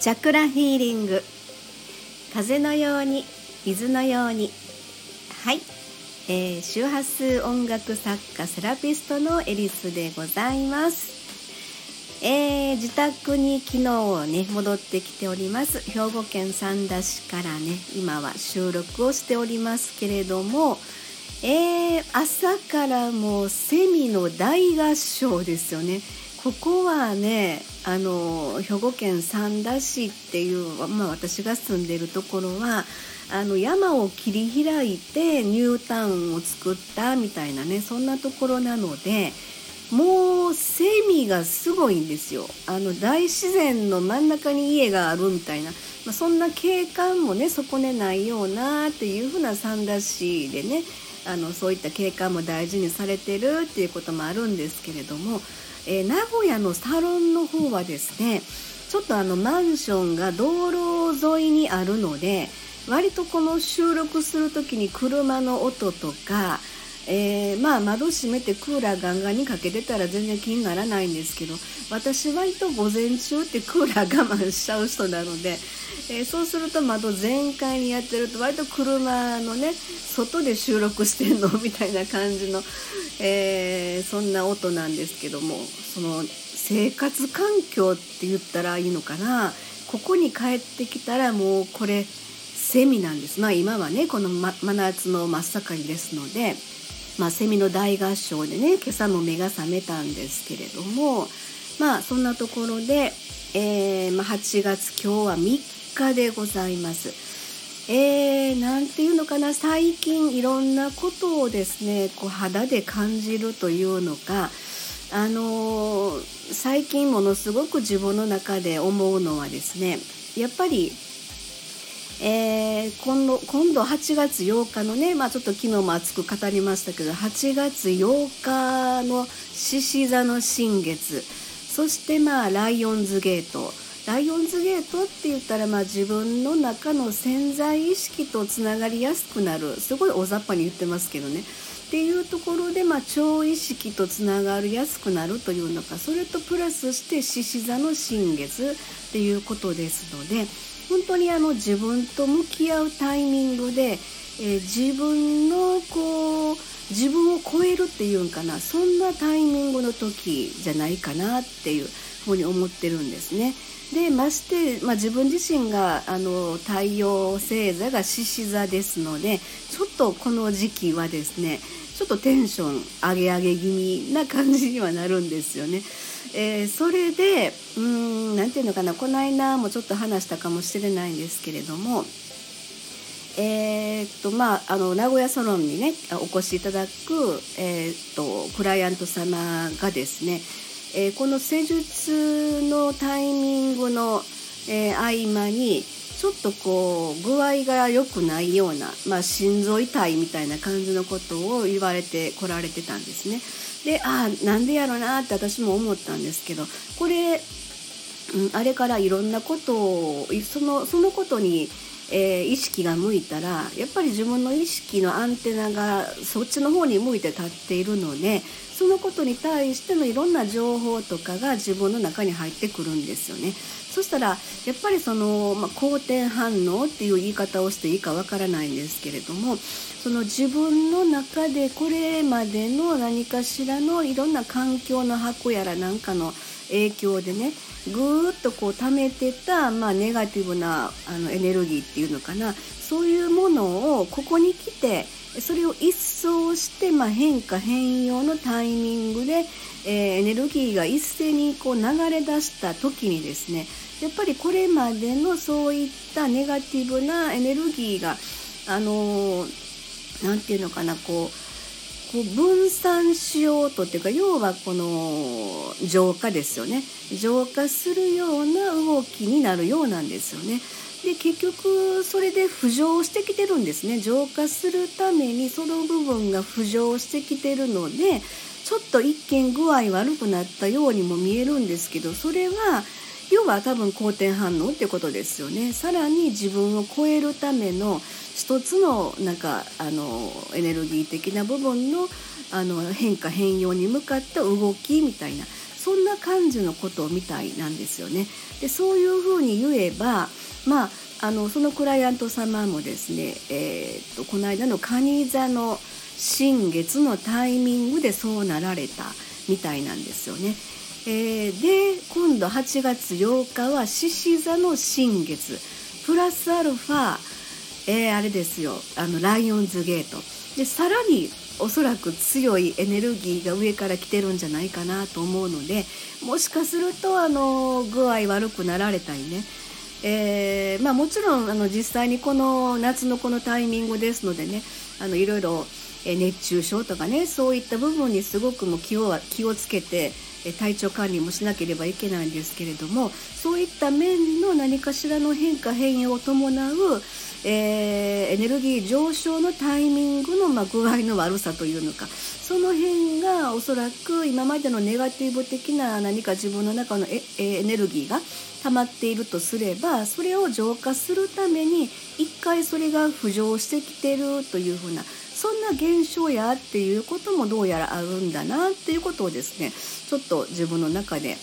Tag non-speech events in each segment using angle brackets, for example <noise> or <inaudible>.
チャクラヒーリング。風のように水のように。はい、えー、周波数音楽作家セラピストのエリスでございます。えー、自宅に昨日ね戻ってきております。兵庫県三田市からね今は収録をしておりますけれどもえー、朝からもうセミの大合唱ですよね。ここはねあの兵庫県三田市っていう、まあ、私が住んでるところはあの山を切り開いてニュータウンを作ったみたいなねそんなところなのでもうセミがすごいんですよ。あの大自然の真ん中に家があるみたいな、まあ、そんな景観もね損ねないようなっていうふうな三田市でねあのそういった景観も大事にされてるっていうこともあるんですけれどもえー、名古屋のサロンの方はですねちょっとあのマンションが道路沿いにあるので割とこの収録する時に車の音とか、えー、まあ窓閉めてクーラーガンガンにかけてたら全然気にならないんですけど私割と午前中ってクーラー我慢しちゃう人なので、えー、そうすると窓全開にやってると割と車のね外で収録してんのみたいな感じの、えー、そんな音なんですけどもその生活環境って言ったらいいのかな？ここに帰ってきたらもうこれセミなんですまあ今はねこの真夏の真っ盛りですので、まあ、セミの大合唱でね今朝も目が覚めたんですけれどもまあそんなところで、えーまあ、8月今日は3日でございます。えー、なんていうのかな最近いろんなことをですねこう肌で感じるというのかあのー、最近ものすごく自分の中で思うのはですねやっぱり、えー、今度今度8月8日のね、まあ、ちょっと昨日も熱く語りましたけど8月8日の獅子座の新月そしてまあライオンズゲートライオンズゲートって言ったら、まあ、自分の中の潜在意識とつながりやすくなる。すごい大雑把に言ってますけどね。っていうところで、まあ、超意識とつながりやすくなるというのかそれとプラスして獅子座の新月っていうことですので本当にあの自分と向き合うタイミングで、えー、自分のこう自分を超えるっていうんかなそんなタイミングの時じゃないかなっていうふうに思ってるんですね。でまして、まあ、自分自身があの太陽星座が獅子座ですのでちょっとこの時期はですねちょっとテンション上げ上げ気味な感じにはなるんですよね。えー、それでうん何て言うのかなこの間もちょっと話したかもしれないんですけれどもえー、っとまああの名古屋サロンにねお越しいただく、えー、っとクライアント様がですねえー、この施術のタイミングの、え、合間にちょっとこう具合が良くないような、まあ、心臓痛いみたいな感じのことを言われてこられてたんですね。でああなんでやろなって私も思ったんですけどこれ、うん、あれからいろんなことをそのそのことにえー、意識が向いたらやっぱり自分の意識のアンテナがそっちの方に向いて立っているのでそのことに対してのいろんな情報とかが自分の中に入ってくるんですよね。そしたらやっぱりその、まあ、好転反応っていう言い方をしていいかわからないんですけれどもその自分の中でこれまでの何かしらのいろんな環境の箱やらなんかの影響でねぐーっとこう溜めてた、まあ、ネガティブなあのエネルギーっていうのかな。そういうものをここに来てそれを一掃して、まあ、変化変容のタイミングで、えー、エネルギーが一斉にこう流れ出した時にですねやっぱりこれまでのそういったネガティブなエネルギーがあの何、ー、て言うのかなこうこう分散しようとっていうか要はこの浄化ですよね。浄化するような動きになるようなんですよね。で結局それで浮上してきてるんですね。浄化するためにその部分が浮上してきてるのでちょっと一見具合悪くなったようにも見えるんですけどそれは要は多分好転反応ってことですよね。さらに自分を超えるための一つのなんかあのエネルギー的な部分のあの変化変容に向かった動きみたいなそんな感じのことみたいなんですよね。でそういうふうに言えばまああのそのクライアント様もですね、えー、っとこの間の蟹座の新月のタイミングでそうなられたみたいなんですよね。えー、で今度8月8日は獅子座の新月プラスアルファ、えー、あれですよ。あのライオンズゲート。でさらにおそらく強いエネルギーが上から来てるんじゃないかなと思うのでもしかするとあの具合悪くなられたりね。えーまあ、もちろんあの実際にこの夏のこのタイミングですのでねあのいろいろ熱中症とかねそういった部分にすごくも気を気をつけて体調管理もしなければいけないんですけれどもそういった面の何かしらの変化変異を伴う、えー、エネルギー上昇のタイミングの、まあ、具合の悪さというのか。その辺がおそらく今までのネガティブ的な何か自分の中のエエネルギーが溜まっているとすればそれを浄化するために一回それが浮上してきてるというふうなそんな現象やっていうこともどうやらあるんだなっていうことをですねちょっと自分の中で、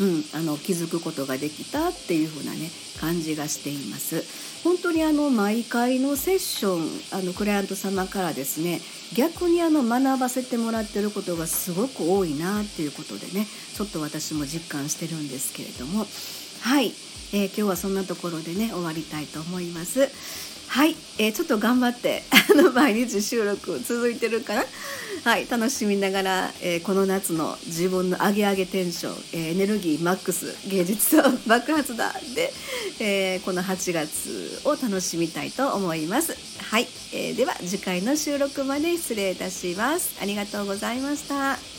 うん、あの気づくことができたっていう風なね感じがしています。本当にあの毎回のセッションあのクライアント様からですね逆にあの学ばせてもらってることがすごく多いなっていうことでねちょっと私も実感してるんですけれどもはい、えー、今日はそんなところでね終わりたいと思います。はい、えー、ちょっと頑張って <laughs> あの毎日収録続いてるかな？はい。楽しみながら、えー、この夏の自分の上げ上げテンション、えー、エネルギーマックス芸術と爆発だで、えこの8月を楽しみたいと思います。はい、えでは次回の収録まで失礼いたします。ありがとうございました。